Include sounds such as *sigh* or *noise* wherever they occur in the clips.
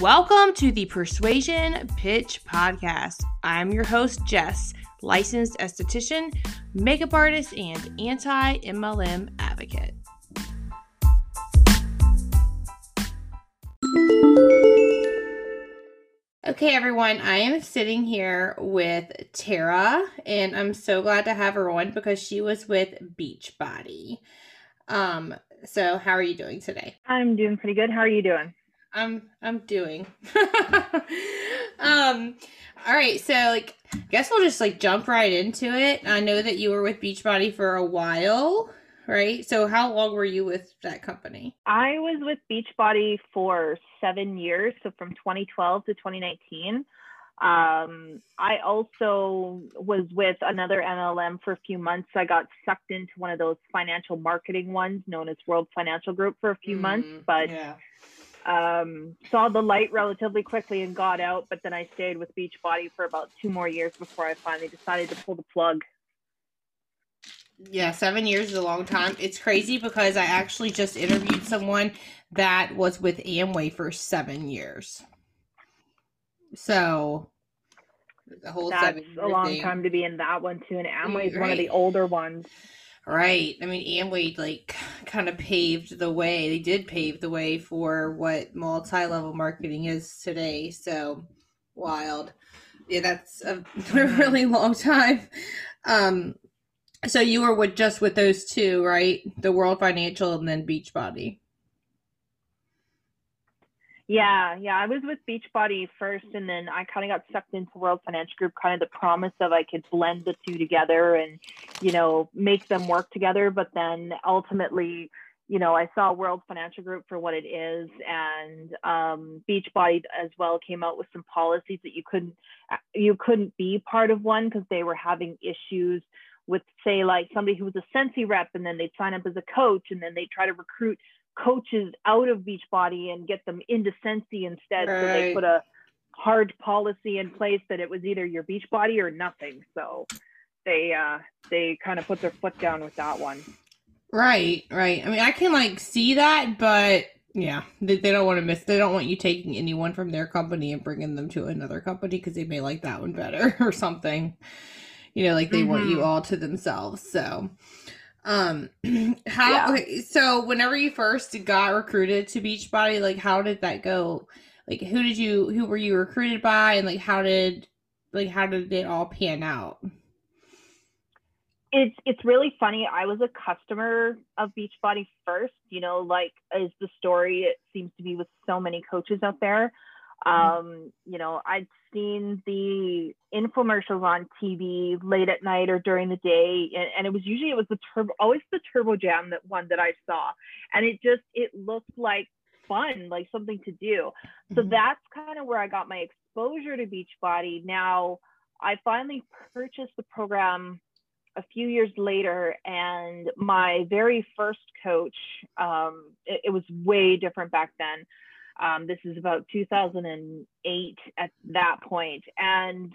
Welcome to the Persuasion Pitch Podcast. I'm your host, Jess, licensed esthetician, makeup artist, and anti MLM advocate. Okay, everyone, I am sitting here with Tara, and I'm so glad to have her on because she was with Beachbody. Um, so how are you doing today? I'm doing pretty good. How are you doing? I'm I'm doing. *laughs* um all right, so like I guess we'll just like jump right into it. I know that you were with Beachbody for a while, right? So how long were you with that company? I was with Beachbody for 7 years, so from 2012 to 2019. Um, I also was with another MLM for a few months. I got sucked into one of those financial marketing ones known as World Financial Group for a few mm, months, but yeah. Um, saw the light relatively quickly and got out. But then I stayed with Beachbody for about two more years before I finally decided to pull the plug. Yeah, seven years is a long time. It's crazy because I actually just interviewed someone that was with Amway for seven years. So the whole that's a long thing. time to be in that one too. And Amway is right. one of the older ones. Right. I mean, Amway like kind of paved the way. They did pave the way for what multi-level marketing is today. So wild. Yeah, that's a *laughs* really long time. Um, so you were with just with those two, right? The World Financial and then Beachbody. Yeah, yeah. I was with Beachbody first, and then I kind of got sucked into World Financial Group, kind of the promise of I could blend the two together and, you know, make them work together. But then ultimately, you know, I saw World Financial Group for what it is, and um, Beachbody as well came out with some policies that you couldn't you couldn't be part of one because they were having issues with, say, like somebody who was a Scentsy rep, and then they'd sign up as a coach, and then they try to recruit coaches out of Beachbody and get them into Scentsy instead. Right. So they put a hard policy in place that it was either your Beachbody or nothing. So they uh they kind of put their foot down with that one. Right, right. I mean, I can like see that, but yeah, they, they don't want to miss. They don't want you taking anyone from their company and bringing them to another company because they may like that one better *laughs* or something. You know, like they mm-hmm. want you mm-hmm. all to themselves. So, um, *clears throat* how yeah. so? Whenever you first got recruited to Beachbody, like how did that go? Like who did you who were you recruited by, and like how did like how did it all pan out? It's it's really funny. I was a customer of Beachbody first. You know, like is the story it seems to be with so many coaches out there. Mm-hmm. Um, you know, I'd seen the infomercials on TV late at night or during the day, and, and it was usually it was the turbo, always the Turbo Jam that one that I saw, and it just it looked like fun, like something to do. So mm-hmm. that's kind of where I got my exposure to Beachbody. Now I finally purchased the program a few years later, and my very first coach, um, it, it was way different back then. Um, this is about 2008 at that point, and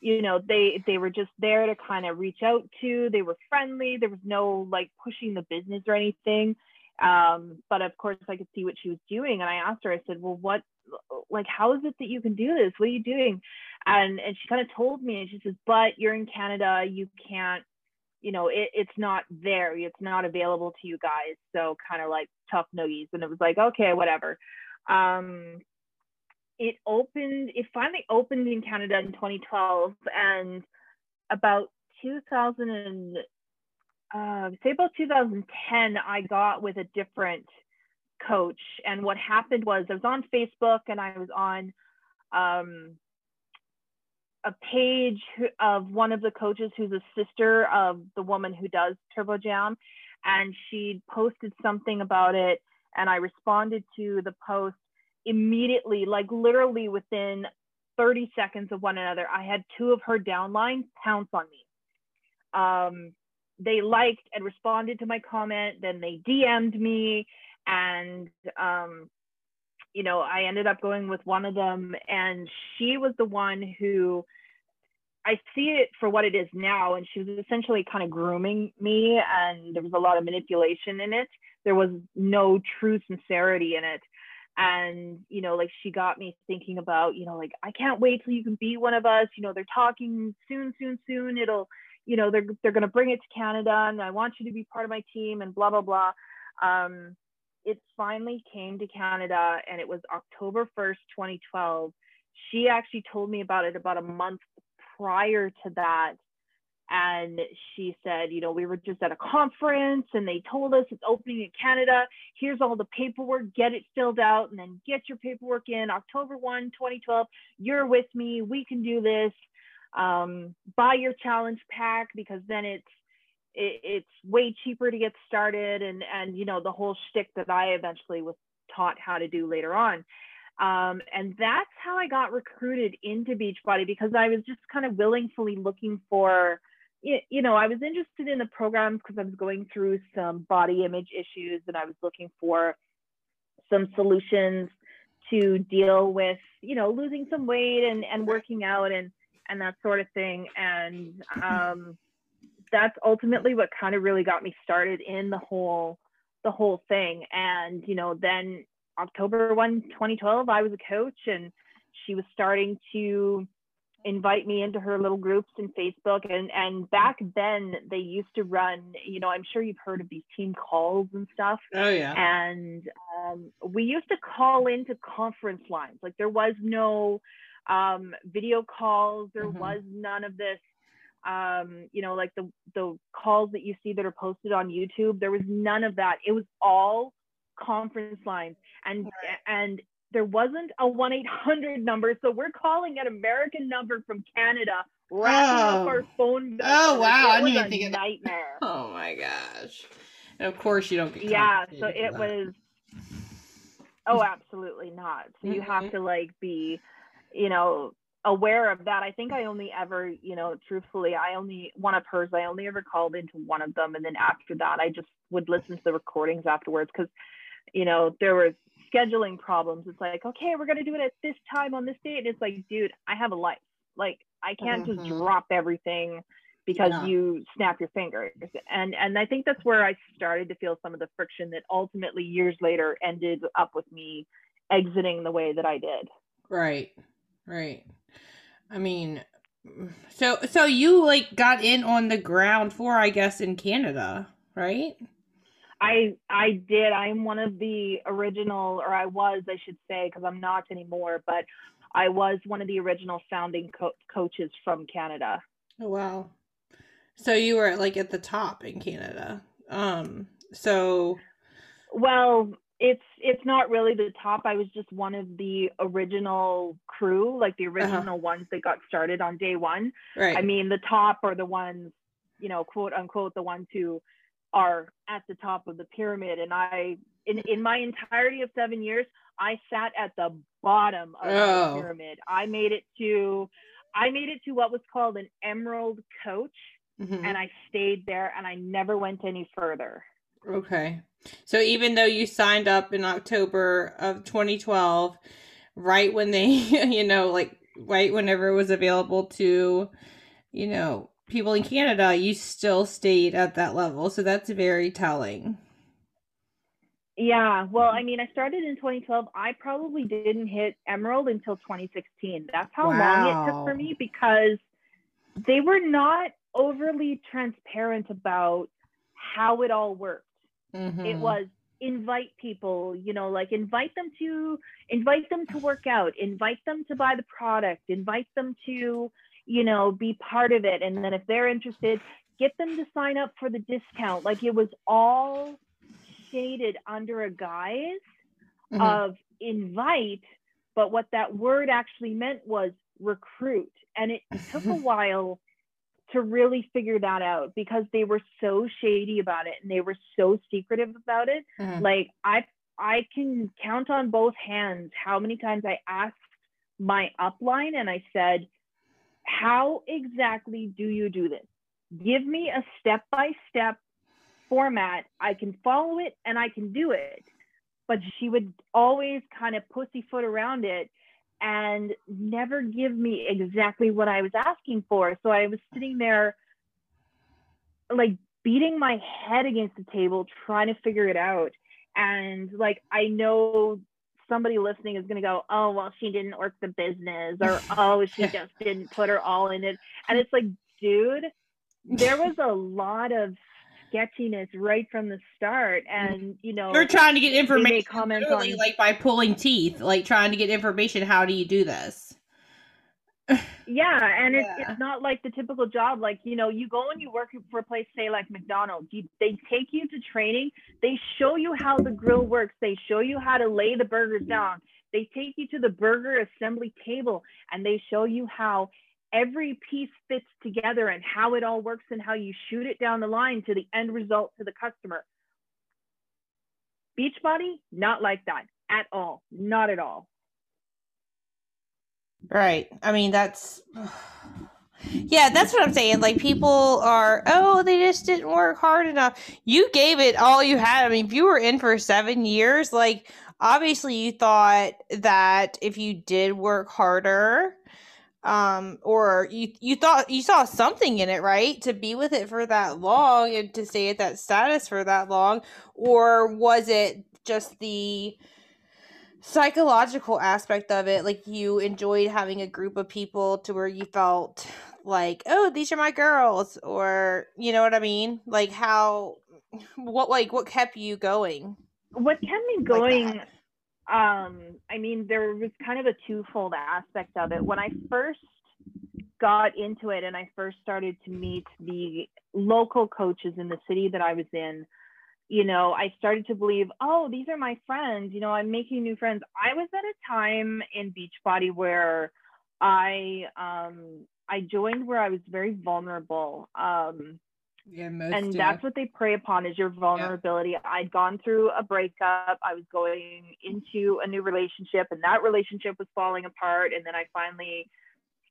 you know they they were just there to kind of reach out to. They were friendly. There was no like pushing the business or anything. Um, but of course, I could see what she was doing, and I asked her. I said, "Well, what like how is it that you can do this? What are you doing?" And and she kind of told me, and she says, "But you're in Canada. You can't." you know, it, it's not there. It's not available to you guys. So kind of like tough noogies. And it was like, okay, whatever. Um, it opened, it finally opened in Canada in 2012 and about 2000 and uh, say about 2010, I got with a different coach. And what happened was I was on Facebook and I was on um, a page of one of the coaches who's a sister of the woman who does Turbo Jam. And she posted something about it and I responded to the post immediately, like literally within 30 seconds of one another. I had two of her downlines pounce on me. Um, they liked and responded to my comment, then they DM'd me, and um, you know, I ended up going with one of them, and she was the one who I see it for what it is now. And she was essentially kind of grooming me, and there was a lot of manipulation in it. There was no true sincerity in it. And you know like she got me thinking about you know like i can't wait till you can be one of us you know they're talking soon soon soon it'll you know they're they're going to bring it to canada and i want you to be part of my team and blah blah blah. Um, it finally came to canada and it was october 1st 2012 she actually told me about it about a month prior to that and she said, you know, we were just at a conference and they told us it's opening in Canada. Here's all the paperwork, get it filled out and then get your paperwork in October 1, 2012. You're with me. We can do this. Um, buy your challenge pack because then it's it, it's way cheaper to get started and and you know the whole shtick that I eventually was taught how to do later on. Um, and that's how I got recruited into Beachbody because I was just kind of willingly looking for you know, I was interested in the programs because I was going through some body image issues and I was looking for some solutions to deal with, you know, losing some weight and, and working out and, and that sort of thing. And um, that's ultimately what kind of really got me started in the whole, the whole thing. And, you know, then October 1, 2012, I was a coach and she was starting to invite me into her little groups in Facebook. And and back then they used to run, you know, I'm sure you've heard of these team calls and stuff. Oh yeah. And um, we used to call into conference lines. Like there was no um, video calls. There mm-hmm. was none of this. Um, you know, like the the calls that you see that are posted on YouTube. There was none of that. It was all conference lines and and there wasn't a 1-800 number so we're calling an american number from canada wrapping oh. up our phone bill oh wow. It was a think nightmare. *laughs* Oh my gosh. And of course you don't get yeah so it was oh absolutely not. So mm-hmm. you have mm-hmm. to like be you know aware of that. I think i only ever you know truthfully i only one of hers i only ever called into one of them. And then after that i just would listen to the recordings afterwards because you know there was scheduling problems. It's like, okay, we're gonna do it at this time on this date. And it's like, dude, I have a life. Like I can't mm-hmm. just drop everything because yeah. you snap your fingers. And and I think that's where I started to feel some of the friction that ultimately years later ended up with me exiting the way that I did. Right. Right. I mean, so so you like got in on the ground floor, I guess, in Canada, right? I I did. I'm one of the original, or I was, I should say, because I'm not anymore. But I was one of the original founding co- coaches from Canada. Oh wow! So you were like at the top in Canada. Um. So. Well, it's it's not really the top. I was just one of the original crew, like the uh-huh. original uh-huh. ones that got started on day one. Right. I mean, the top are the ones, you know, quote unquote, the ones who are at the top of the pyramid. And I, in, in my entirety of seven years, I sat at the bottom of oh. the pyramid. I made it to, I made it to what was called an emerald coach. Mm-hmm. And I stayed there and I never went any further. Okay. So even though you signed up in October of 2012, right when they, *laughs* you know, like right whenever it was available to, you know, people in Canada, you still stayed at that level. So that's very telling. Yeah, well, I mean, I started in 2012. I probably didn't hit Emerald until 2016. That's how wow. long it took for me because they were not overly transparent about how it all worked. Mm-hmm. It was invite people, you know, like invite them to invite them to work out, invite them to buy the product, invite them to you know, be part of it. And then if they're interested, get them to sign up for the discount. Like it was all shaded under a guise mm-hmm. of invite, but what that word actually meant was recruit. And it *laughs* took a while to really figure that out because they were so shady about it and they were so secretive about it. Mm-hmm. Like I I can count on both hands how many times I asked my upline and I said, how exactly do you do this? Give me a step by step format. I can follow it and I can do it. But she would always kind of pussyfoot around it and never give me exactly what I was asking for. So I was sitting there like beating my head against the table trying to figure it out. And like I know somebody listening is going to go, oh, well, she didn't work the business, or *laughs* oh, she just didn't put her all in it. And it's like, dude, there was a lot of sketchiness right from the start. And, you know, you're trying to get information comments on, like by pulling teeth, like trying to get information. How do you do this? Yeah and yeah. It's, it's not like the typical job like you know you go and you work for a place say like mcdonald's. You, they take you to training. They show you how the grill works. They show you how to lay the burgers down. They take you to the burger assembly table and they show you how every piece fits together and how it all works and how you shoot it down the line to the end result to the customer. Beachbody not like that at all. Not at all Right. I mean, that's. Yeah, that's what I'm saying. Like, people are, oh, they just didn't work hard enough. You gave it all you had. I mean, if you were in for seven years, like, obviously you thought that if you did work harder, um or you you thought you saw something in it right to be with it for that long and to stay at that status for that long or was it just the psychological aspect of it like you enjoyed having a group of people to where you felt like oh these are my girls or you know what i mean? Like how what like what kept you going? What kept me going like um i mean there was kind of a twofold aspect of it. When i first got into it and i first started to meet the local coaches in the city that i was in you know, I started to believe, oh, these are my friends. You know, I'm making new friends. I was at a time in Beachbody where I um I joined where I was very vulnerable. Um yeah, and that's what they prey upon is your vulnerability. Yeah. I'd gone through a breakup. I was going into a new relationship and that relationship was falling apart. And then I finally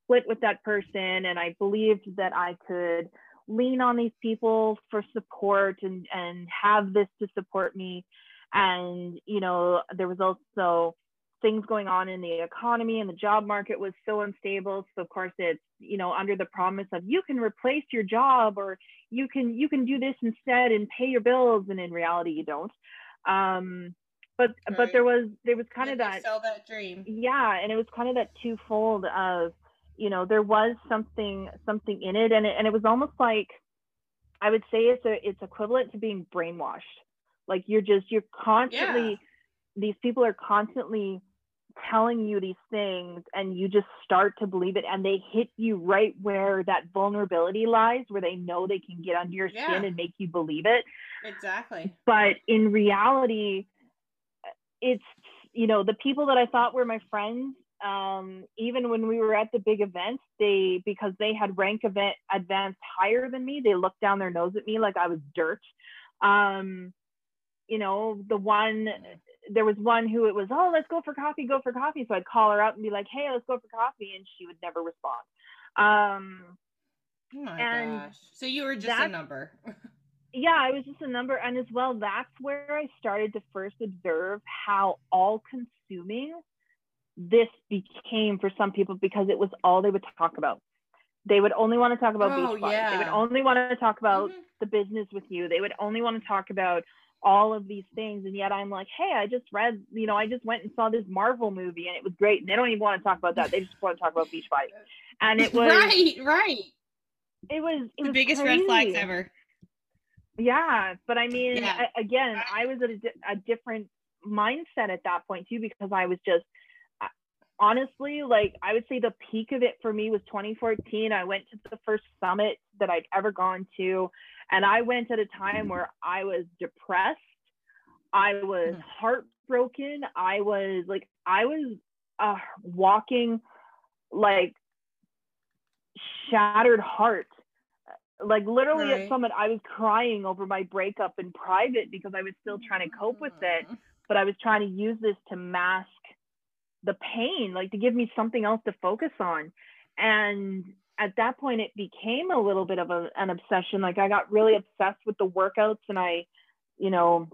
split with that person and I believed that I could lean on these people for support and and have this to support me. And you know there was also things going on in the economy and the job market was so unstable. So of course it's you know under the promise of you can replace your job or you can you can do this instead and pay your bills. And in reality you don't. Um but right. but there was there was kind of that sell that dream. Yeah and it was kind of that twofold of you know there was something something in it. And it, and it was almost like i would say it's a it's equivalent to being brainwashed. Like you're just you're constantly yeah. these people are constantly telling you these things and you just start to believe it. And they hit you right where that vulnerability lies where they know they can get under your skin and make you believe it. Exactly. But in reality it's you know the people that i thought were my friends um, even when we were at the big events, they because they had rank event advanced higher than me, they looked down their nose at me like I was dirt. Um, you know, the one there was one who it was, oh, let's go for coffee, go for coffee. So I'd call her up and be like, hey, let's go for coffee, and she would never respond. Um, oh my and gosh! So you were just a number. *laughs* yeah, I was just a number, and as well, that's where I started to first observe how all-consuming this became for some people because it was all they would talk about. They would only want to talk about oh, beach Yeah. They would only want to talk about mm-hmm. the business with you. They would only want to talk about all of these things. And yet I'm like, hey, I just read, you know, I just went and saw this Marvel movie and it was great. And they don't even want to talk about that. They just want to talk about Beachbody. And it *laughs* was right, right. It was it the was biggest crazy. red flags ever. Yeah, but I mean, yeah. again, I was at a, a different mindset at that point too because I was just honestly, like I would say the peak of it for me was 2014. I went to the first summit that I'd ever gone to, and I went at a time where I was depressed. I was hmm. heartbroken. I was like, I was uh, walking like shattered heart. Like literally right. at Summit, I was crying over my breakup in private because I was still trying to cope with it. Mm. But I was trying to use this to mask the pain, like to give me something else to focus on. And at that point, it became a little bit of a, an obsession. Like I got really obsessed with the workouts and I, you know,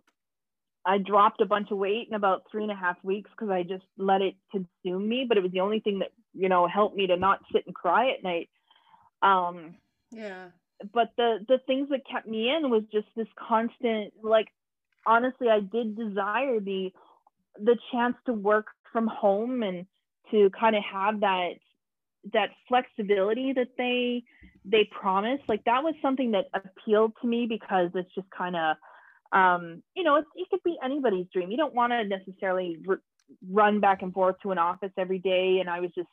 I dropped a bunch of weight in about three and a half weeks because I just let it consume me. But it was the only thing that, you know, helped me to not sit and cry at night. Um, yeah. But the the things that kept me in was just this constant, like, honestly, I did desire the the chance to work from home and to kind of have that that flexibility that they they promise like that was something that appealed to me because it's just kind of um, you know it, could be anybody's dream you don't want to necessarily r- run back and forth to an office every day and i was just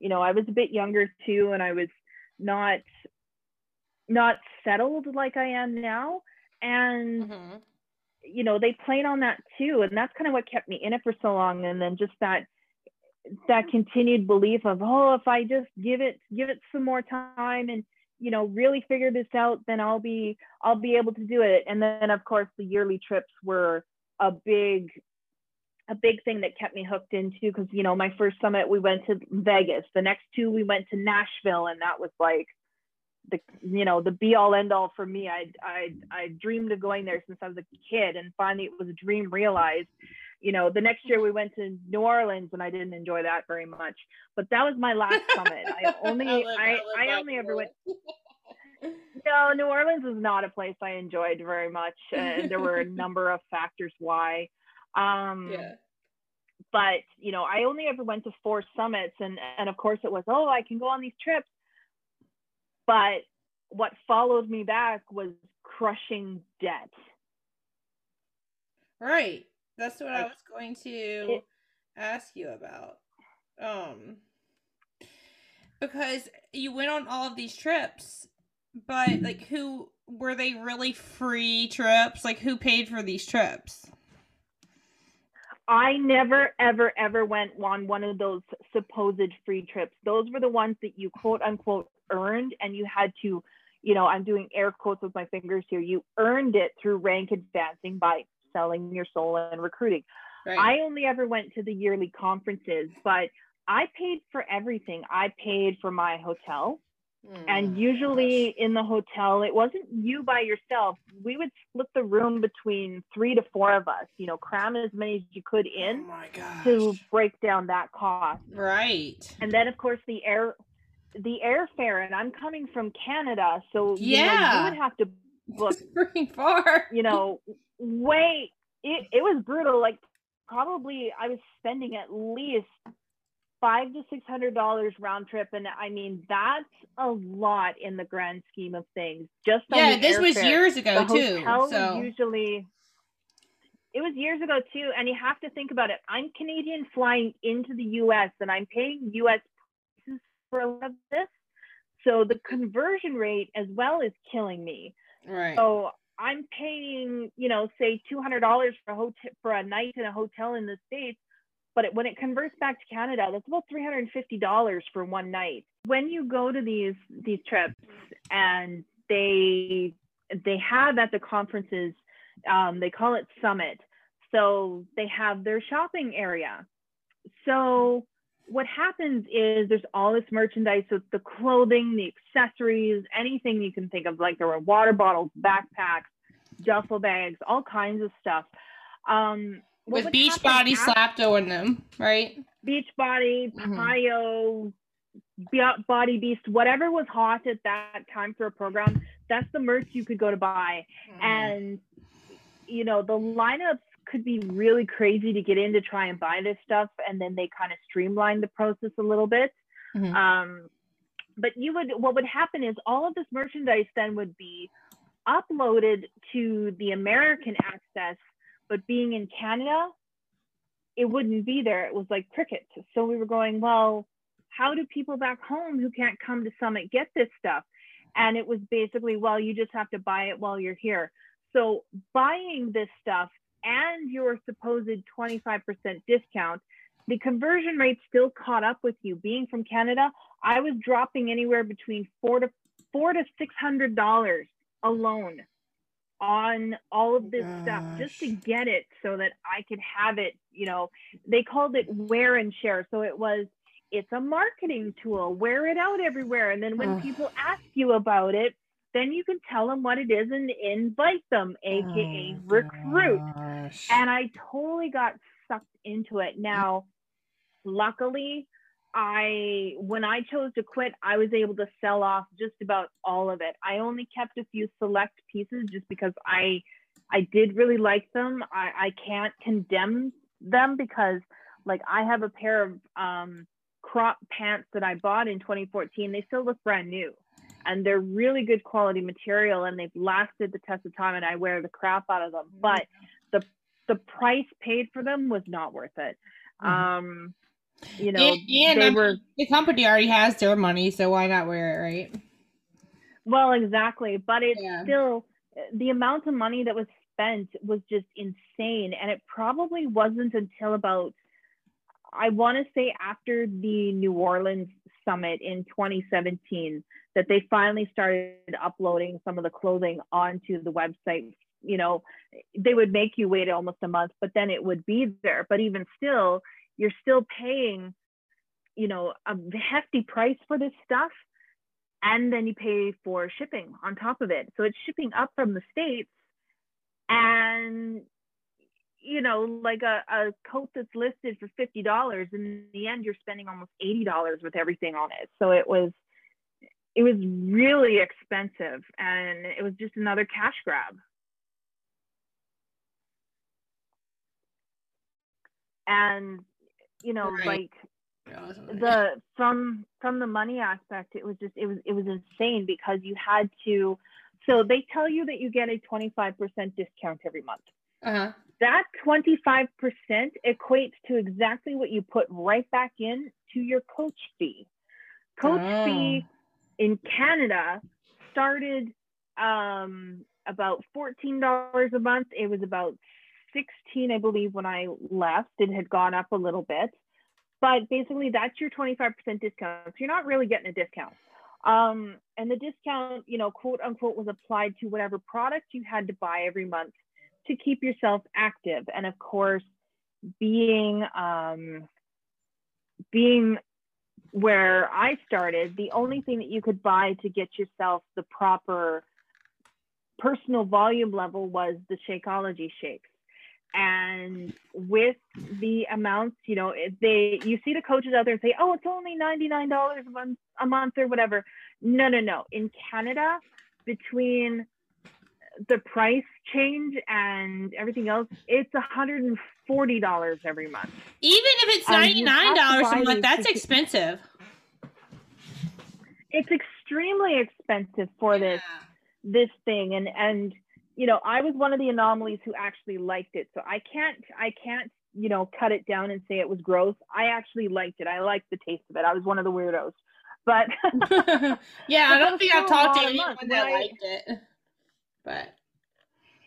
you know i was a bit younger too and i was not not settled like i am now and Mhm. You know they played on that too and that's kind of what kept me in it for so long and then just that that continued belief of oh if i just give it give it some more time and you know really figure this out then i'll be i'll be able to do it. And then of course the yearly trips were a big a big thing that kept me hooked into because you know my first summit we went to vegas. The next two we went to nashville and that was like the you know the be all end all for me. I i i dreamed of going there since i was a kid and finally it was a dream realized. You know the next year we went to new orleans and i didn't enjoy that very much. But that was my last *laughs* summit. I only live- i live i only ever went *laughs* no new orleans is not a place i enjoyed very much and there were a *laughs* number of factors why. Um yeah. but you know i only ever went to four summits and and of course it was oh i can go on these trips but what followed me back was crushing debt Right. That's what I was going to it- ask you about. Um because you went on all of these trips, but like who were they really free trips? Like who paid for these trips? i never ever ever went on one of those supposed free trips those were the ones that you quote unquote earned and you had to you know i'm doing air quotes with my fingers here you earned it through rank advancing by selling your soul and recruiting Right. I only ever went to the yearly conferences, but I paid for everything. I paid for my hotel. Oh And hmm. usually gosh. in the hotel, it wasn't you by yourself. We would split the room between three to four of us, you know, cram as many as you could Oh in gosh. to break down that cost. Right. And then of course the air the airfare and I'm coming from Canada, so you know, Yeah. you would have to book *laughs* pretty far. you know, way it, it was brutal. Like probably I was spending at least five to six hundred dollars round trip. And I mean that's a lot in the grand scheme of things. Just on Yeah, this was years ago the too. So usually it was years ago too. And you have to think about it. I'm Canadian flying into the US and I'm paying US for a lot of this. So the conversion rate as well is killing me. right. So I'm paying, you know, say two hundred dollars for a hotel for a night in a hotel in the states, but it, when it converts back to Canada, that's about three hundred and fifty dollars for one night. When you go to these these trips and they they have at the conferences, um, they call it summit. So they have their shopping area. So what happens is there's all this merchandise so the clothing the accessories anything you can think of like there were water bottles backpacks duffel bags all kinds of stuff um With would beach happen body after- slapped on them, right? Beachbody Mhm. PiYo, Be- body beast whatever was hot at that time for a program that's the merch you could go to buy Mm-hmm. and you know the lineups could be really crazy to get in to try and buy this stuff and then they kind of streamline the process a little bit. Mhm. um, but you would what would happen is all of this merchandise then would be uploaded to the american access but being in canada it wouldn't be there. It was like crickets. So we were going well how do people back home who can't come to summit get this stuff? And it was basically well you just have to buy it while you're here. So buying this stuff and your supposed 25% discount the conversion rate still caught up with you. Being from canada i was dropping anywhere between four to four to six hundred dollars alone on all of this stuff just to get it so that i could have it you know. They called it wear and share. So it was it's a marketing tool wear it out everywhere. And then when people ask you about it then you can tell them what it is and invite them aka Oh, recruit gosh. and I totally got sucked into it. Now, luckily, I when I chose to quit, I was able to sell off just about all of it. I only kept a few select pieces just because I I did really like them. I, I can't condemn them because like I have a pair of um, crop pants that I bought in 2014. They still look brand new and they're really good quality material and they've lasted the test of time and I wear the crap out of them. Mm-hmm. But the the price paid for them was not worth it. Mm-hmm. Um you know, and, and they were the company already has their money, so why not wear it, right? Well, exactly, but it's yeah. still the amount of money that was spent was just insane and it probably wasn't until about I want to say after the New Orleans summit in 2017 that they finally started uploading some of the clothing onto the website. You know, they would make you wait almost a month, but then it would be there. But even still, you're still paying, you know, a hefty price for this stuff. And then you pay for shipping on top of it. So it's shipping up from the States. And you know, like a, a coat that's listed for fifty dollars, in the end you're spending almost eighty dollars with everything on it. So it was it was really expensive and it was just another cash grab. And you know, right. like the from from the money aspect, it was just it was it was insane because you had to so they tell you that you get a 25% discount every month. Uh-huh that 25% equates to exactly what you put right back in to your coach fee. Coach oh. fee in Canada started um, about $14 a month. It was about 16, I believe, when I left. It had gone up a little bit. But basically, that's your 25% discount. So you're not really getting a discount. Um, and the discount, you know, quote unquote, was applied to whatever product you had to buy every month to keep yourself active. And of course, being um, being where I started, the only thing that you could buy to get yourself the proper personal volume level was the Shakeology shakes. And with the amounts, you know, they you see the coaches out there and say, "Oh, it's only ninety nine dollars a month, a month or whatever." No, no, no. In Canada, between the price change and everything else, it's $140 every month. Even if it's $99 a month, that's expensive. It's extremely expensive for yeah. this this thing and and you know, I was one of the anomalies who actually liked it. So I can't I can't, you know, cut it down and say it was gross. I actually liked it. I liked the taste of it. I was one of the weirdos. But *laughs* yeah, I *laughs* don't think I've talked to anyone that liked it but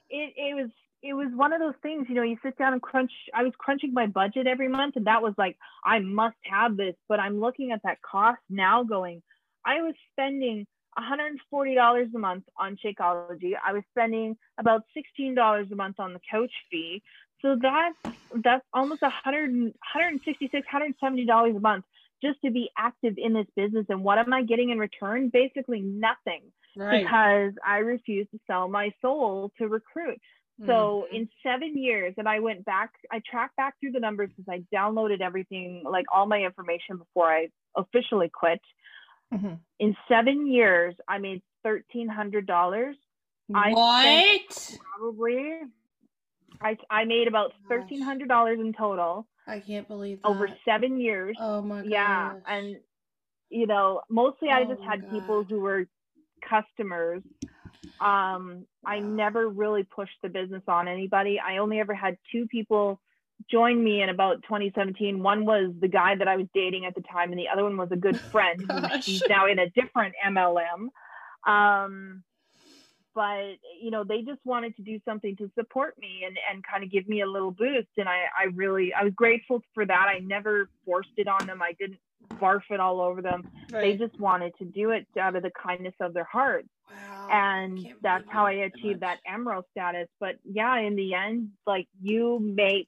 it, it was it was one of those things, you know, you sit down and crunch. I was crunching my budget every month, and that was like, I must have this. But I'm looking at that cost now, going, I was spending $140 a month on Shakeology. I was spending about $16 a month on the coach fee. So that's that's almost 100, 166, $170 a month just to be active in this business. And what am I getting in return? Basically nothing right. because I refused to sell my soul to recruit. So mm-hmm. in seven years, and I went back, I tracked back through the numbers because I downloaded everything, like all my information before I officially quit. Mm-hmm. In seven years, I made thirteen hundred dollars. What? probably. I I made about thirteen hundred dollars in total. I can't believe that. over seven years. Oh my god. Yeah, and you know, mostly oh I just had God. people who were customers. Um, I never really pushed the business on anybody. I only ever had two people join me in about 2017. One was the guy that I was dating at the time, and the other one was a good *laughs* friend. He's now in a different MLM. Um, but you know, they just wanted to do something to support me and, and kind of give me a little boost. And I, I really I was grateful for that. I never forced it on them. I didn't barf it all over them. Right. They just wanted to do it out of the kindness of their hearts. Wow. And that's how I achieved that emerald status. But yeah, in the end, like you make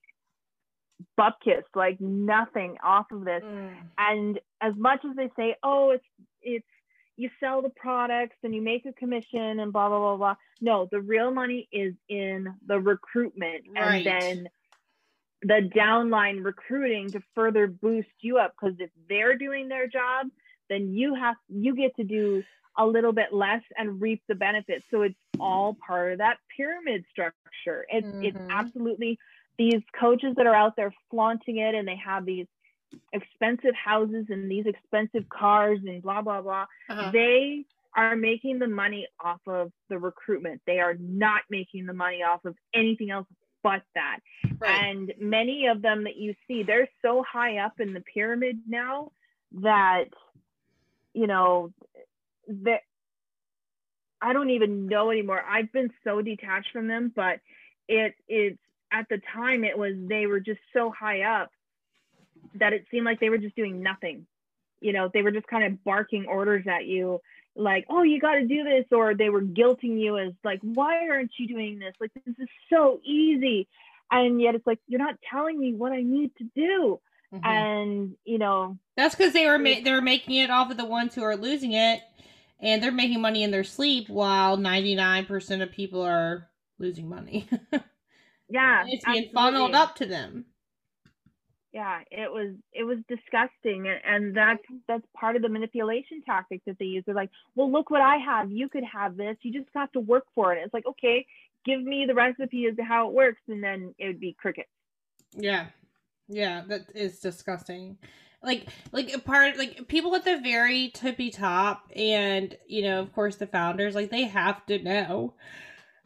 bupkis, like nothing off of this. Mm. And as much as they say, oh, it's it's you sell the products and you make a commission and blah blah blah blah. No, the real money is in the recruitment right. and then the downline recruiting to further boost you up because if they're doing their job then you have you get to do a little bit less and reap the benefits. So it's all part of that pyramid structure. It's mm-hmm. it's absolutely these coaches that are out there flaunting it and they have these expensive houses and these expensive cars and blah blah blah. Uh-huh. They are making the money off of the recruitment. They are not making the money off of anything else but that. Right. And many of them that you see, they're so high up in the pyramid now that, you know, that I don't even know anymore. I've been so detached from them, but it it's at the time it was they were just so high up that it seemed like they were just doing nothing. You know, they were just kind of barking orders at you like, oh, you got to do this, or they were guilting you as like, why aren't you doing this? Like, this is so easy. And yet it's like, you're not telling me what I need to do. Mm-hmm. And, you know, that's because they were ma- they were making it off of the ones who are losing it and they're making money in their sleep while 99% of people are losing money. *laughs* yeah. it's being absolutely. funneled up to them yeah it was it was disgusting and, that's that's part of the manipulation tactic that they use. They're like well look what i have. You could have this. You just have to work for it. It's like okay give me the recipe as to how it works and then it would be crickets. Yeah. Yeah that is disgusting. Like like a part like people at the very tippy top and you know of course the founders like they have to know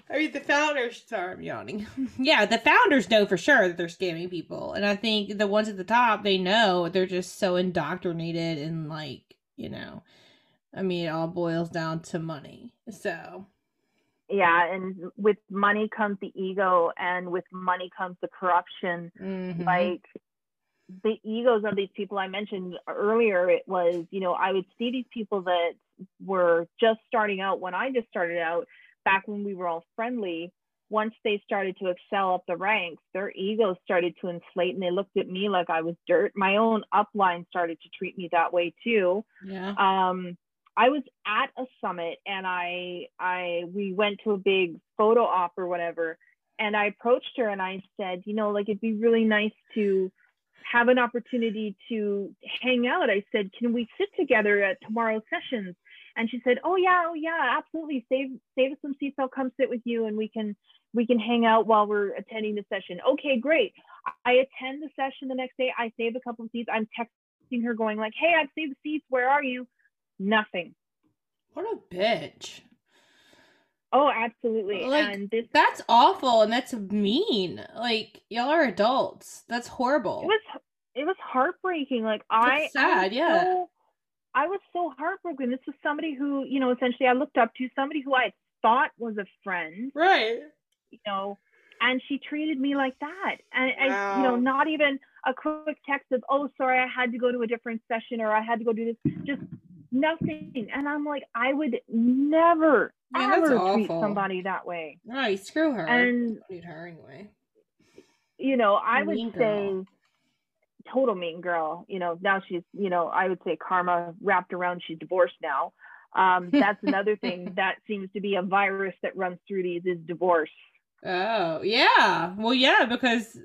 I mean, the founders. Sorry, I'm yawning. *laughs* yeah, the founders know for sure that they're scamming people, and I think the ones at the top they know they're just so indoctrinated and like you know, I mean, it all boils down to money. So. Yeah, and with money comes the ego, and with money comes the corruption. Mm-hmm. Like the egos of these people I mentioned earlier, it was, you know, I would see these people that were just starting out when I just started out back when we were all friendly, once they started to excel up the ranks, their egos started to inflate and they looked at me like I was dirt. My own upline started to treat me that way too. Yeah. Um, I was at a summit and I I we went to a big photo op or whatever and I approached her and I said, you know, like it'd be really nice to have an opportunity to hang out. I said, can we sit together at tomorrow's sessions? and she said oh yeah oh yeah absolutely. Save save us some seats i'll come sit with you and we can we can hang out while we're attending the session. Okay great. I attend the session the next day. I save a couple of seats. I'm texting her going like hey i've saved the seats. Where are you? Nothing. What a bitch oh absolutely like and this that's awful and that's mean like y'all are adults that's horrible it was it was heartbreaking like that's i sad I yeah so, I was so heartbroken. This was somebody who, you know, essentially I looked up to, somebody who I thought was a friend. Right. You know, and she treated me like that. And, wow. you know, not even a quick text of, oh, sorry, I had to go to a different session or I had to go do this. Just nothing. And I'm like, I would never, yeah, ever treat somebody that way. Right. Screw her. And treat her anyway. You know, I would say total mean girl. You know, now she's, you know, I would say karma wrapped around, she's divorced now. Um, *laughs* that's another thing that seems to be a virus that runs through these is divorce. Oh, yeah. Well, yeah, because,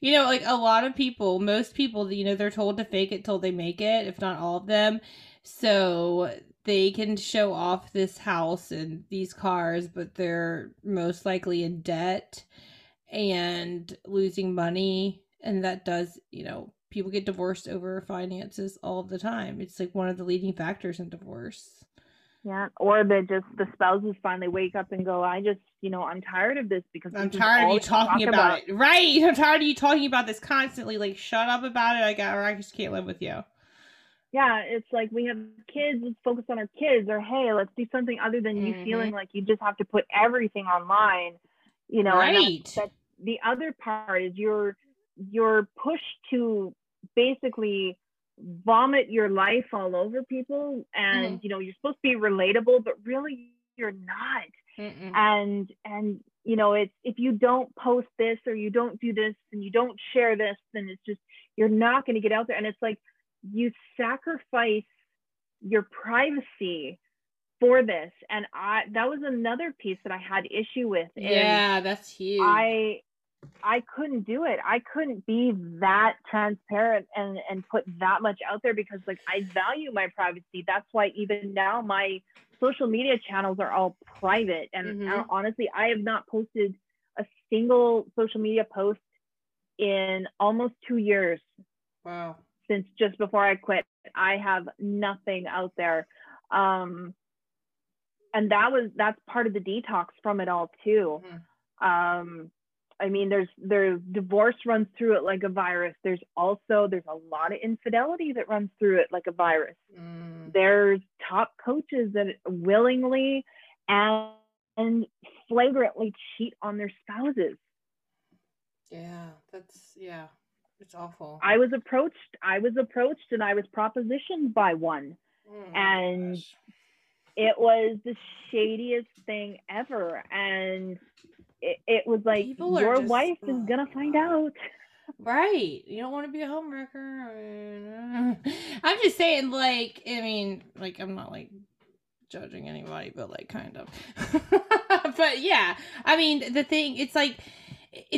you know, like a lot of people, most people, you know, they're told to fake it till they make it, if not all of them. So they can show off this house and these cars, but they're most likely in debt and losing money. And that does, you know, people get divorced over finances all the time. It's like one of the leading factors in divorce. Yeah, or that just the spouses finally wake up and go, "I just, you know, I'm tired of this because I'm tired of you talking talk about, about, it." Right, I'm tired of you talking about this constantly. Like, shut up about it. I got, or I just can't live with you. Yeah, it's like we have kids. Let's focus on our kids, or hey, let's do something other than mm-hmm. you feeling like you just have to put everything online. You know, right. And that's, that's, the other part is you're you're pushed to basically vomit your life all over people and mm-hmm. you know you're supposed to be relatable but really you're not Mm-mm. and and you know it's if you don't post this or you don't do this and you don't share this then it's just you're not going to get out there and it's like you sacrifice your privacy for this and i that was another piece that i had issue with yeah that's huge i I couldn't do it. I couldn't be that transparent and and put that much out there because like I value my privacy. That's why even now my social media channels are all private. And Mhm. honestly, I have not posted a single social media post in almost two years Wow. Since just before I quit. I have nothing out there. Um, and that was that's part of the detox from it all too. Um, I mean, there's there's divorce runs through it like a virus. There's also there's a lot of infidelity that runs through it like a virus. Mm. There's top coaches that willingly and, and flagrantly cheat on their spouses. Yeah, that's yeah, it's awful. I was approached. I was approached, and I was propositioned by one. Oh my and gosh. it was the shadiest thing ever and it, it was like People your just- wife is oh, gonna find out Right. You don't want to be a homewrecker. I mean, *laughs* I'm just saying, like, I mean, like, I'm not like judging anybody, but like, kind of. *laughs* but yeah, I mean, the thing, it's like, i-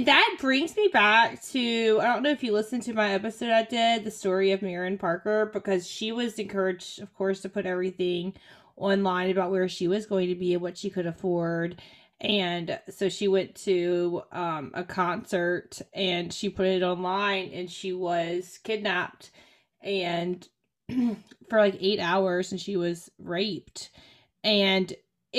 that brings me back to I don't know if you listened to my episode I did, the story of Mirren Parker, because she was encouraged, of course, to put everything online about where she was going to be and what she could afford. And so she went to um, a concert and she put it online and she was kidnapped and *clears throat* for like eight hours and she was raped. And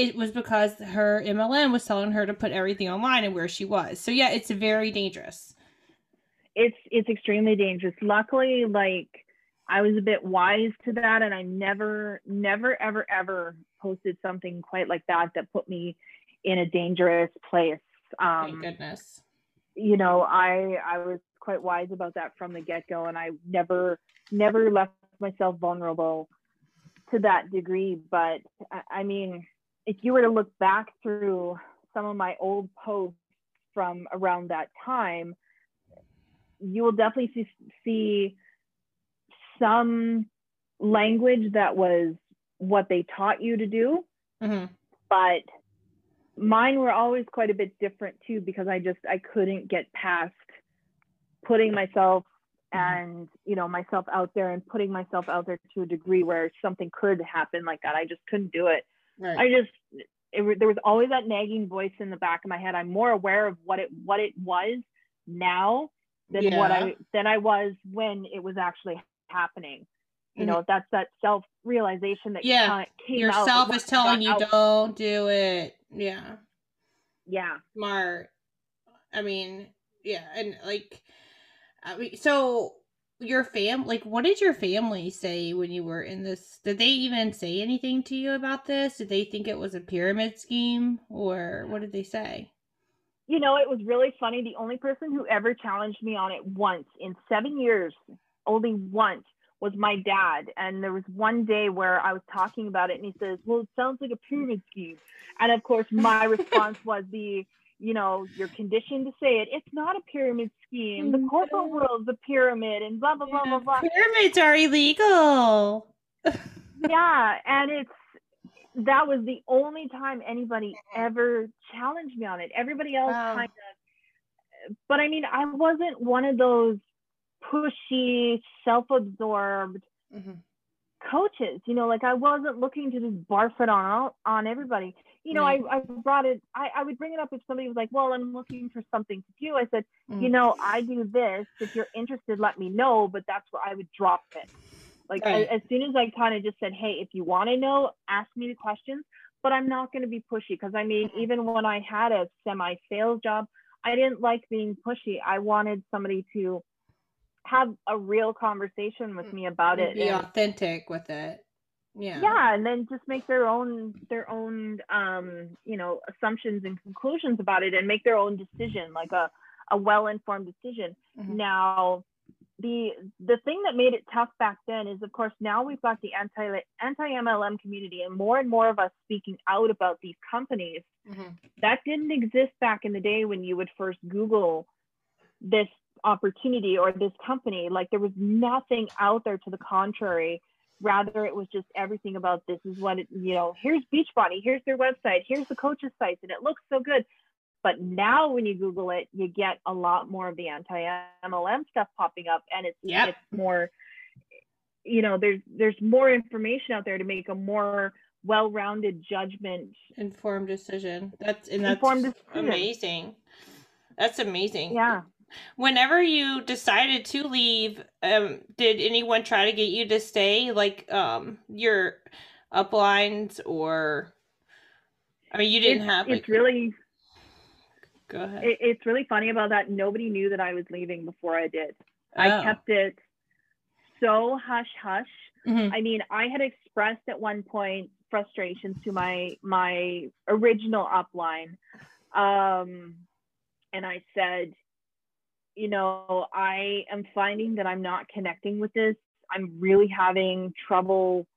it was because her mlm was telling her to put everything online and where she was. So yeah it's very dangerous. It's it's extremely dangerous. Luckily like i was a bit wise to that and i never never ever ever posted something quite like that that put me in a dangerous place. Thank um goodness. you know i i was quite wise about that from the get-go and i never never left myself vulnerable to that degree. But I, I mean if you were to look back through some of my old posts from around that time you will definitely see, see some language that was what they taught you to do hmm but mine were always quite a bit different too because I just I couldn't get past putting myself and you know myself out there and putting myself out there to a degree where something could happen like that. I just couldn't do it. Right I just it, there was always that nagging voice in the back of my head. I'm more aware of what it what it was now than what I than I was when it was actually happening. You mm-hmm. know, that's that self realization that Yeah. ki- came your out self is telling you out. don't do it yeah Yeah. smart. I mean, yeah, and like, I mean, so your fam, like, what did your family say when you were in this? Did they even say anything to you about this? Did they think it was a pyramid scheme, or what did they say? you know, it was really funny. The only person who ever challenged me on it once in seven years, only once, was my dad. And there was one day where I was talking about it, and he says, "Well, it sounds like a pyramid scheme." And of course, my *laughs* response was the, you know, you're conditioned to say it. It's not a pyramid scheme. The corporate world's a pyramid, and blah blah blah blah blah. Pyramids are illegal. *laughs* yeah and it's that was the only time anybody ever challenged me on it everybody else Wow. kind of but i mean i wasn't one of those pushy self-absorbed Mhm. coaches you know like i wasn't looking to just barf it on on everybody you know Right. I, I brought it I, I would bring it up if somebody was like well i'm looking for something to do i said Mhm. you know, I do this. If you're interested, let me know. But that's where I would drop it. Like Right. I, as soon as I kind of just said, hey, if you want to know, ask me the questions. But I'm not going to be pushy because I mean, even when I had a semi-sales job, I didn't like being pushy. I wanted somebody to have a real conversation with me about it. Mm, Be and- authentic with it. Yeah. yeah and then just make their own their own um you know assumptions and conclusions about it and make their own decision like a a well-informed decision Mhm. now the the thing that made it tough back then is of course now we've got the anti anti mlm community and more and more of us speaking out about these companies Mhm. that didn't exist back in the day when you would first google this opportunity or this company like there was nothing out there to the contrary rather it was just everything about this is what it you know here's beachbody here's their website here's the coaches sites and it looks so good But now when you Google it, you get a lot more of the anti MLM stuff popping up, and it's Yep. it's more, you know, there's there's more information out there to make a more well-rounded judgment. Informed decision. That's and that's Informed decision. amazing. That's amazing. Yeah. Whenever you decided to leave, um, did anyone try to get you to stay, like um your uplines, or I mean, you didn't it's, have like. it's really go ahead. it, it's really funny about that. Nobody knew that I was leaving before I did. Oh. I kept it so hush hush. Mhm. I mean, I had expressed at one point frustrations to my my original upline, um, and I said, you know, I am finding that I'm not connecting with this. I'm really having trouble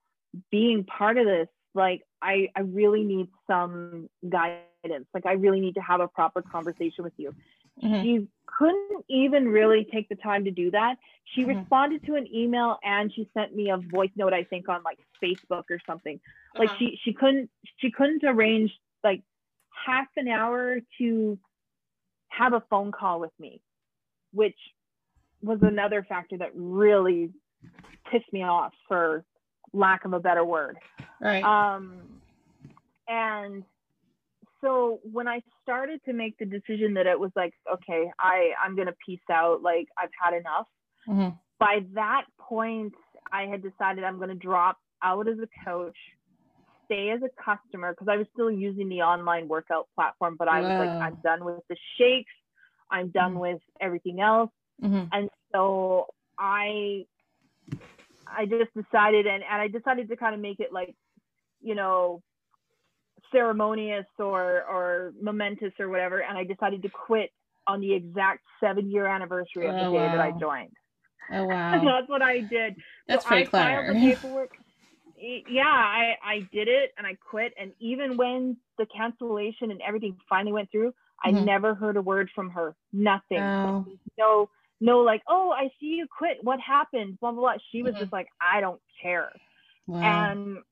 being part of this. Like, I I really need some guidance. Like, I really need to have a proper conversation with you Mhm. she couldn't even really take the time to do that. She Mhm. responded to an email and she sent me a voice note, I think, on like Facebook or something. Like Uh-huh. she she couldn't she couldn't arrange like half an hour to have a phone call with me, which was another factor that really pissed me off for lack of a better word. right. Um, and so when I started to make the decision that it was like, okay, I I'm gonna peace out. Like I've had enough. Mhm. By that point, I had decided I'm gonna drop out as a coach, stay as a customer because I was still using the online workout platform. But I was like, I'm done with the shakes. I'm done Mhm. with everything else Mhm. and so i i just decided and, and i decided to kind of make it like you know ceremonious or or momentous or whatever and i decided to quit on the exact seven year anniversary of the Oh, day that i joined Oh *laughs* wow. that's what i did That's so pretty I filed clever. the paperwork. Yeah, I, I did it and I quit. And even when the cancellation and everything finally went through, I Mhm. never heard a word from her. Nothing. Oh. No, no, like, oh, I see you quit. What happened? Blah, blah, blah. She was Mhm. just like, I don't care. Wow. And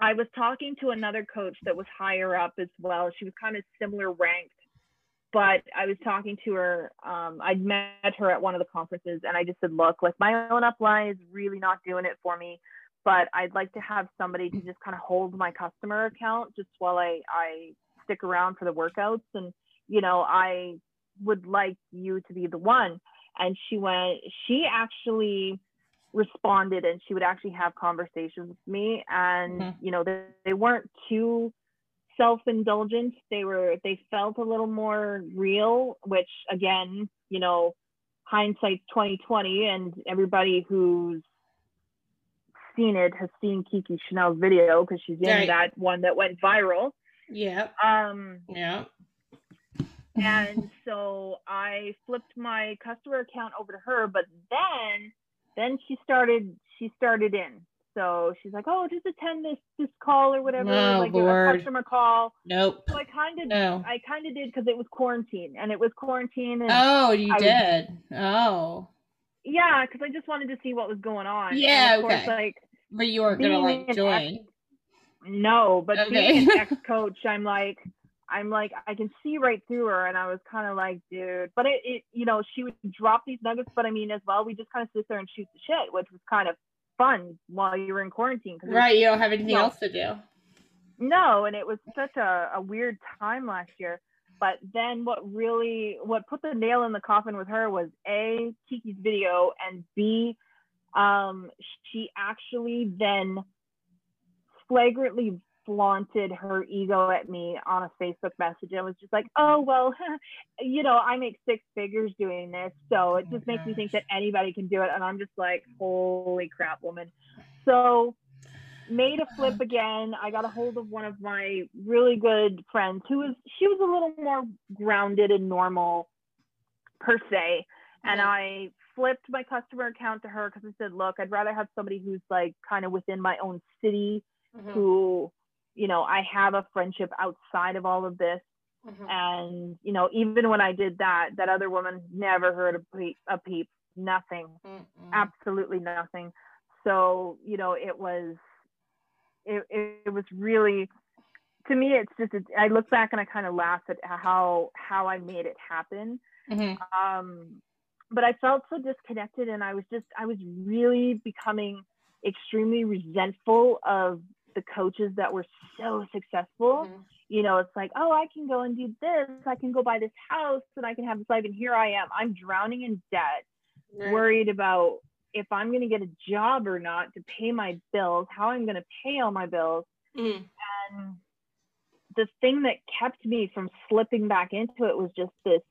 I was talking to another coach that was higher up as well. She was kind of similar ranked, but I was talking to her. Um, I'd met her at one of the conferences, and I just said, "Look, like my own upline is really not doing it for me, but I'd like to have somebody to just kind of hold my customer account just while I I stick around for the workouts, and you know, I would like you to be the one." And she went. She actually responded and she would actually have conversations with me and Mhm. you know they, they weren't too self-indulgent they were they felt a little more real which again you know hindsight's 2020 and everybody who's seen it has seen kiki chanel's video because she's in Right. that one that went viral Yeah. um Yep. And *laughs* so I flipped my customer account over to her, but then then she started she started in. So she's like, "Oh, just attend this this call or whatever, Oh, like Lord. a customer call." Nope. So I kind of No. I kind of did because it was quarantine and it was quarantine and Oh, you I- did. Oh, yeah, because I just wanted to see what was going on. And Yeah, of course, like but you weren't gonna like join. no, but Okay. being an *laughs* ex-coach, I'm like, I'm like, I can see right through her, and I was kind of like, dude. But it, it, you know, she would drop these nuggets, but I mean, as well, we just kind of sit there and shoot the shit, which was kind of fun while you were in quarantine. 'cause was- Right. You don't have anything else to do. No, and it was such a, a weird time last year. But then what really, what put the nail in the coffin with her was a Kiki's video, and b, um, she actually then flagrantly flaunted her ego at me on a Facebook message. and was just like, oh well, *laughs* you know, I make six figures doing this, so it Oh just makes me think that anybody can do it. And I'm just like, holy crap, woman. So made a flip *sighs* again. I got a hold of one of my really good friends who was she was a little more grounded and normal per se. And. I flipped my customer account to her because I said, look, I'd rather have somebody who's like kind of within my own city Mhm. who, you know, I have a friendship outside of all of this. Mhm. And, you know, even when I did that, that other woman never heard a peep, a peep nothing Mm-mm. absolutely nothing. So, you know, it was it, it, it was really to me, it's just it's, I look back and I kind of laugh at how how I made it happen. Mhm. Um, but I felt so disconnected, and I was just I was really becoming extremely resentful of the coaches that were so successful. Mhm. You know, it's like, oh, I can go and do this. I can go buy this house, and I can have this life. And here I am. I'm drowning in debt, Right. worried about if I'm going to get a job or not to pay my bills, how I'm going to pay all my bills. Mhm. And the thing that kept me from slipping back into it was just this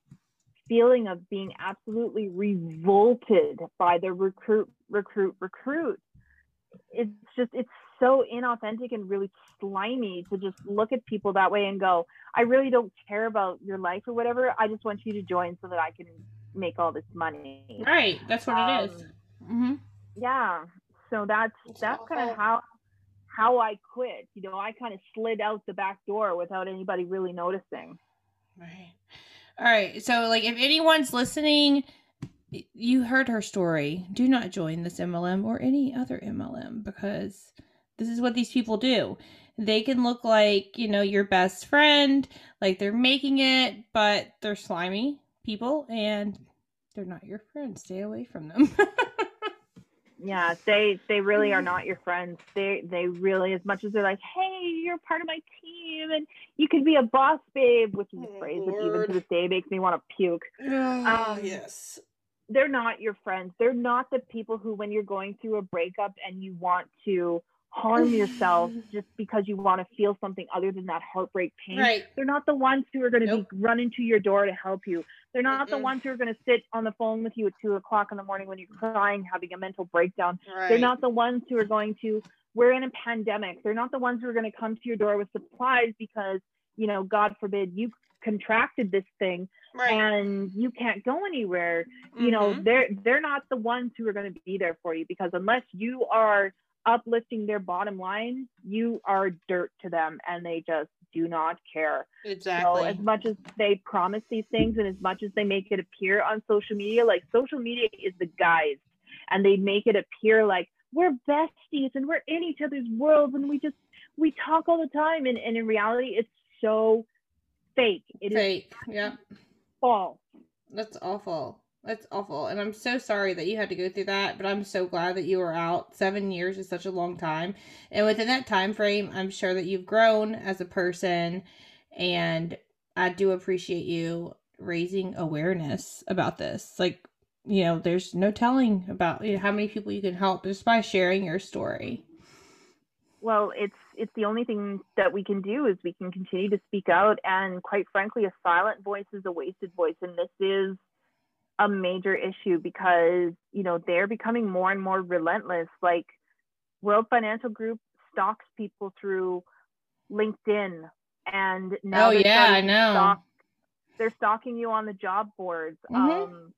feeling of being absolutely revolted by the recruit, recruit, recruit. It's just, it's so inauthentic and really slimy to just look at people that way and go, I really don't care about your life or whatever. I just want you to join so that I can make all this money. Right. That's what it is. Um, Mm-hmm. yeah so that's It's that's kind of how how i quit you know i kind of slid out the back door without anybody really noticing Right. All right. So, like, if anyone's listening, you heard her story. Do not join this MLM or any other MLM because this is what these people do. They can look like, you know, your best friend, like they're making it, but they're slimy people and they're not your friends. Stay away from them. *laughs* yeah they they really are *laughs* not your friends they they really as much as they're like hey you're part of my team and you could be a boss babe which is Oh, a phrase that even to this day makes me want to puke Um, yes. they're not your friends. They're not the people who, when you're going through a breakup and you want to harm *laughs* yourself just because you want to feel something other than that heartbreak pain. Right. They're not the ones who are going to Nope. be running to your door to help you. They're not the Mm-mm. ones who are going to sit on the phone with you at two o'clock in the morning when you're crying, having a mental breakdown. Right. They're not the ones who are going to, we're in a pandemic. They're not the ones who are going to come to your door with supplies because, you know, God forbid you contracted this thing right. and you can't go anywhere you know Mhm. they're they're not the ones who are going to be there for you because unless you are uplifting their bottom line you are dirt to them and they just do not care exactly. so as much as they promise these things and as much as they make it appear on social media like social media is the guise and they make it appear like we're besties and we're in each other's worlds and we just we talk all the time and, and in reality it's so fake It is Fake. Yeah. false That's awful. That's awful. And I'm so sorry that you had to go through that, but I'm so glad that you were out. 7 years is such a long time. And within that time frame, I'm sure that you've grown as a person and I do appreciate you raising awareness about this. Like, you know, there's no telling about you know, how many people you can help just by sharing your story. well it's it's the only thing that we can do is we can continue to speak out and quite frankly a silent voice is a wasted voice and this is a major issue because you know they're becoming more and more relentless like world financial group stalks people through linkedin and now Oh, they're yeah, I know. stalk- they're stalking you on the job boards Mhm. um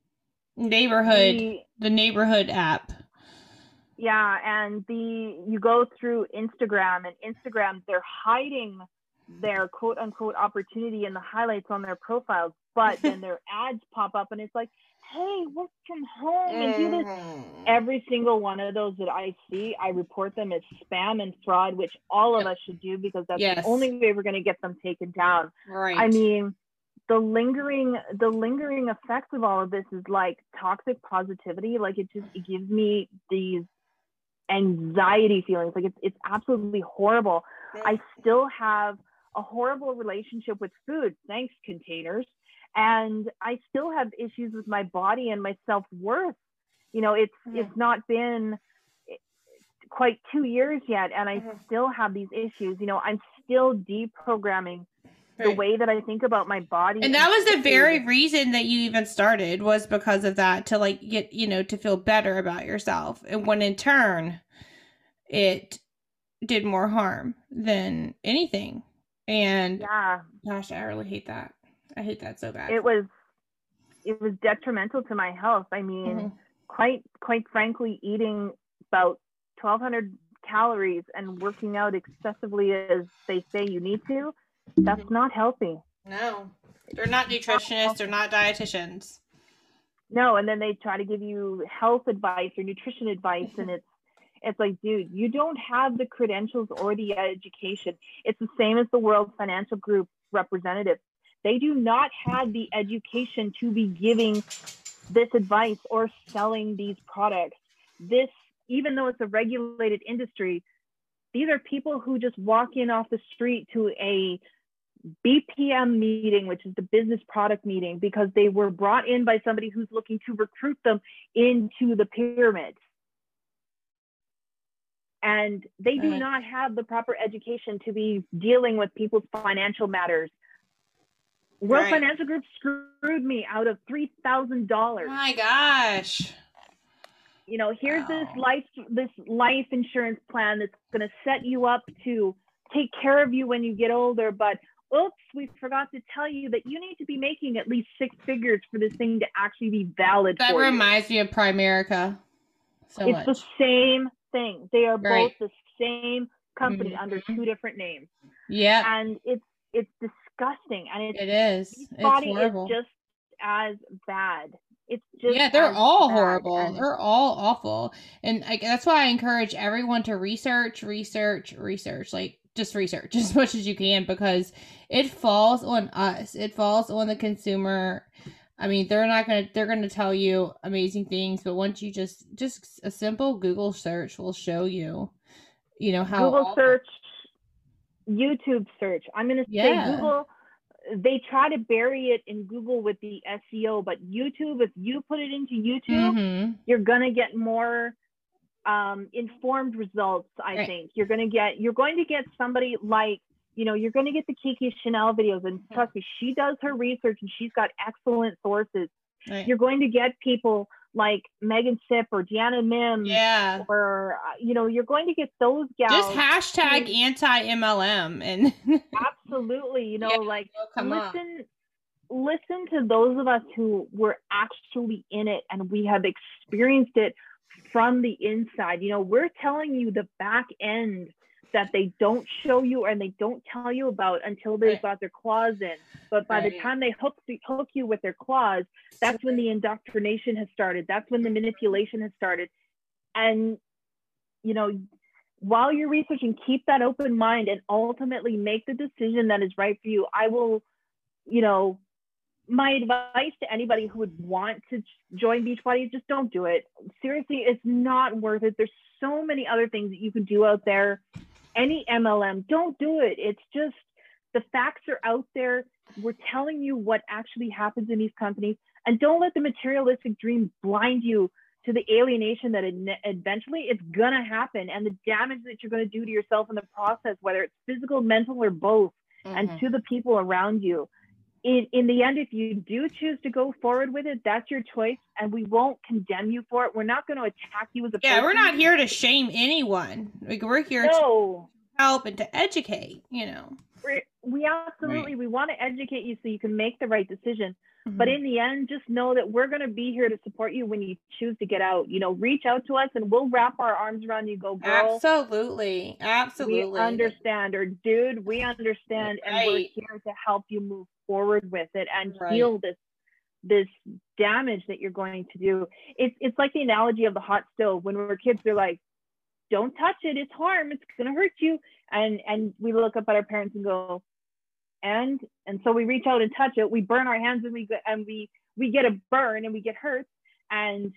Neighborhood, the- the neighborhood app. Yeah, and the you go through Instagram and Instagram they're hiding their quote unquote opportunity in the highlights on their profiles, but then their *laughs* ads pop up and it's like, "Hey, work from home and do this." Mhm. Every single one of those that I see, I report them as spam and fraud, which all of Yep. us should do because that's Yes. the only way we're going to get them taken down. Right. I mean, the lingering the lingering effects of all of this is like toxic positivity. Like it just it gives me these anxiety feelings. Like it's it's absolutely horrible. I still have a horrible relationship with food, thanks containers, and I still have issues with my body and my self worth. You know, it's Mhm. it's not been quite two years yet, and I Mhm. still have these issues. You know, I'm still deprogramming the way that I think about my body. And that was the very reason that you even started was because of that to like get, you know, to feel better about yourself. And when in turn it did more harm than anything. And yeah, gosh, I really hate that. I hate that so bad. it was it was detrimental to my health. I mean, Mhm. quite quite frankly, eating about 1,200 calories and working out excessively as they say you need to, that's Mhm. not healthy. No. They're not nutritionists, they're not dietitians. No, and then they try to give you health advice or nutrition advice, Mm-hmm. and it's It's like, dude, you don't have the credentials or the education. It's the same as the World Financial Group representative. They do not have the education to be giving this advice or selling these products. This, even though it's a regulated industry, these are people who just walk in off the street to a BPM meeting, which is the business product meeting, because they were brought in by somebody who's looking to recruit them into the pyramid. And they do uh-huh. not have the proper education to be dealing with people's financial matters. World Right. Financial Group screwed me out of three thousand dollars. my gosh. you know here's this life this life insurance plan that's going to set you up to take care of you when you get older but oops we forgot to tell you that you need to be making at least six figures for this thing to actually be valid That for you. reminds me of Primerica so it's the same thing they are Right. both the same company under Mhm. two different names Yeah, and it's it's disgusting and it's it is. It's body horrible. is just as bad it's just yeah, they're all bad. horrible. And- They're all awful. And I, that's why I encourage everyone to research, research, research. Like just research *laughs* as much as you can because it falls on us. It falls on the consumer. I mean, they're not going to they're going to tell you amazing things, but once you just just a simple Google search will show you you know how Google awful- search, YouTube search. I'm going to say Google. They try to bury it in Google with the SEO, but YouTube, if you put it into YouTube, Mhm. you're going to get more um, informed results. I Right. think you're going to get you're going to get somebody like you know you're going to get the Kiki Chanel videos, and trust me, she does her research and she's got excellent sources. Right. You're going to get people like Megan Sip or Deanna Mims. Yeah. Or uh, you know, you're going to get those gals. Just hashtag who- anti MLM and *laughs* absolutely you know Yeah, like it'll up. listen listen to those of us who were actually in it and we have experienced it from the inside you know we're telling you the back end that they don't show you and they don't tell you about until they've Right. got their claws in. But by the time they hook hook you with their claws that's when the indoctrination has started. That's when the manipulation has started. And you know while you're researching keep that open mind and ultimately make the decision that is right for you. I will you know my advice to anybody who would want to join beachbody is just don't do it. Seriously it's not worth it. There's so many other things that you can do out there any mlm don't do it it's just the facts are out there we're telling you what actually happens in these companies and don't let the materialistic dream blind you to the alienation that eventually it's gonna happen and the damage that you're gonna do to yourself in the process, whether it's physical, mental, or both, and Mhm. to the people around you. In, in the end, if you do choose to go forward with it, that's your choice, and we won't condemn you for it. We're not going to attack you as a Yeah, we're not here to shame anyone. Like we're here to help and to educate, you know. we're, we absolutely we want to educate you so you can make the right decision. Mm-hmm. But in the end, just know that we're going to be here to support you when you choose to get out. You know, reach out to us and we'll wrap our arms around you. Go, girl. absolutely, absolutely. We understand, or dude, we understand, and we're here to help you move forward with it and Right. heal this this damage that you're going to do. It's it's like the analogy of the hot stove. When we're kids, they're like, "Don't touch it; it's harm. It's gonna hurt you." And and we look up at our parents and go, "And and so we reach out and touch it. We burn our hands and we get and we we get a burn and we get hurt. And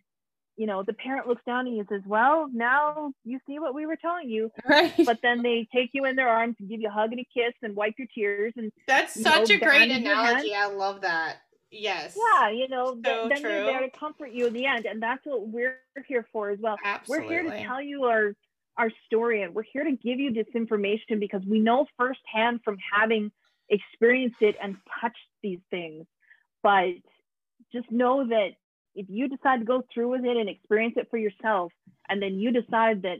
you know, the parent looks down and he says, "Well, now you see what we were telling you." *laughs* Right. but then they take you in their arms and give you a hug and a kiss and wipe your tears and That's such know, a great analogy. I love that. Yes. yeah you know So then they're there to comfort you in the end and that's what we're here for as well Absolutely. we're here to tell you our our story and we're here to give you this information because we know firsthand from having experienced it and touched these things but just know that if you decide to go through with it and experience it for yourself and then you decide that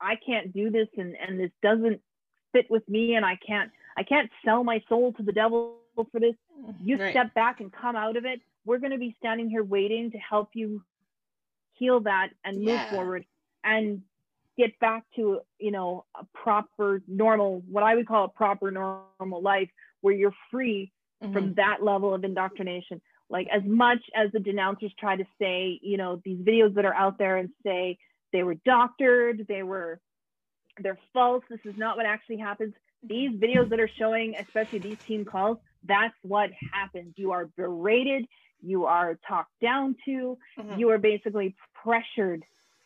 I can't do this and and this doesn't fit with me and i can't i can't sell my soul to the devil for this mm-hmm. you Right. step back and come out of it we're going to be standing here waiting to help you heal that and move Yeah. forward and get back to you know a proper normal what i would call a proper normal life where you're free Mhm. from that level of indoctrination like as much as the denouncers try to say you know these videos that are out there and say they were doctored, they were they're false. This is not what actually happens. These videos that are showing, especially these team calls, that's what happens. You are berated, you are talked down to, mm-hmm. you are basically pressured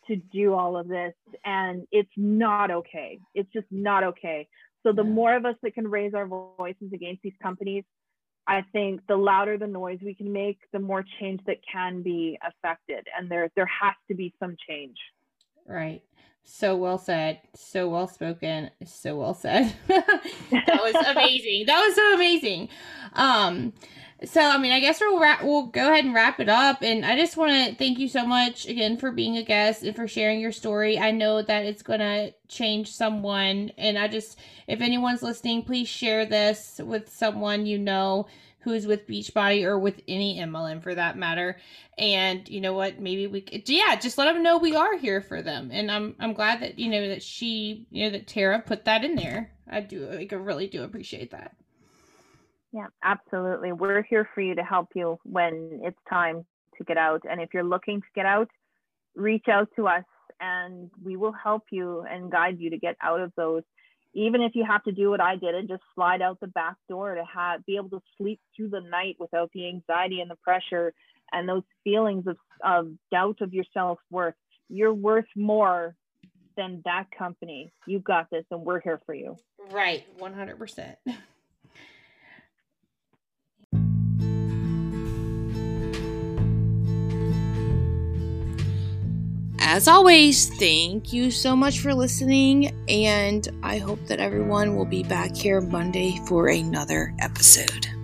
to do all of this, and it's not okay. It's just not okay. So the more of us that can raise our voices against these companies, I think the louder the noise we can make, the more change that can be affected. And there there has to be some change. Right. So well said. So well spoken. So well said. *laughs* that was *laughs* amazing. that was so amazing. Um so I mean, I guess we'll wrap, we'll go ahead and wrap it up. And I just want to thank you so much again for being a guest and for sharing your story. I know that it's gonna change someone, and I just if anyone's listening, please share this with someone you know who's with Beachbody or with any MLM for that matter. And you know what? Maybe we could, yeah, just let them know we are here for them. And I'm I'm glad that you know that she you know that Tara put that in there. I do like I really do appreciate that. Yeah, absolutely. We're here for you to help you when it's time to get out. And if you're looking to get out, reach out to us and we will help you and guide you to get out of those. Even if you have to do what I did and just slide out the back door to have be able to sleep through the night without the anxiety and the pressure and those feelings of, of doubt of your self worth. You're worth more than that company. You got this and we're here for you. Right, 100%. As always, thank you so much for listening, and I hope that everyone will be back here Monday for another episode.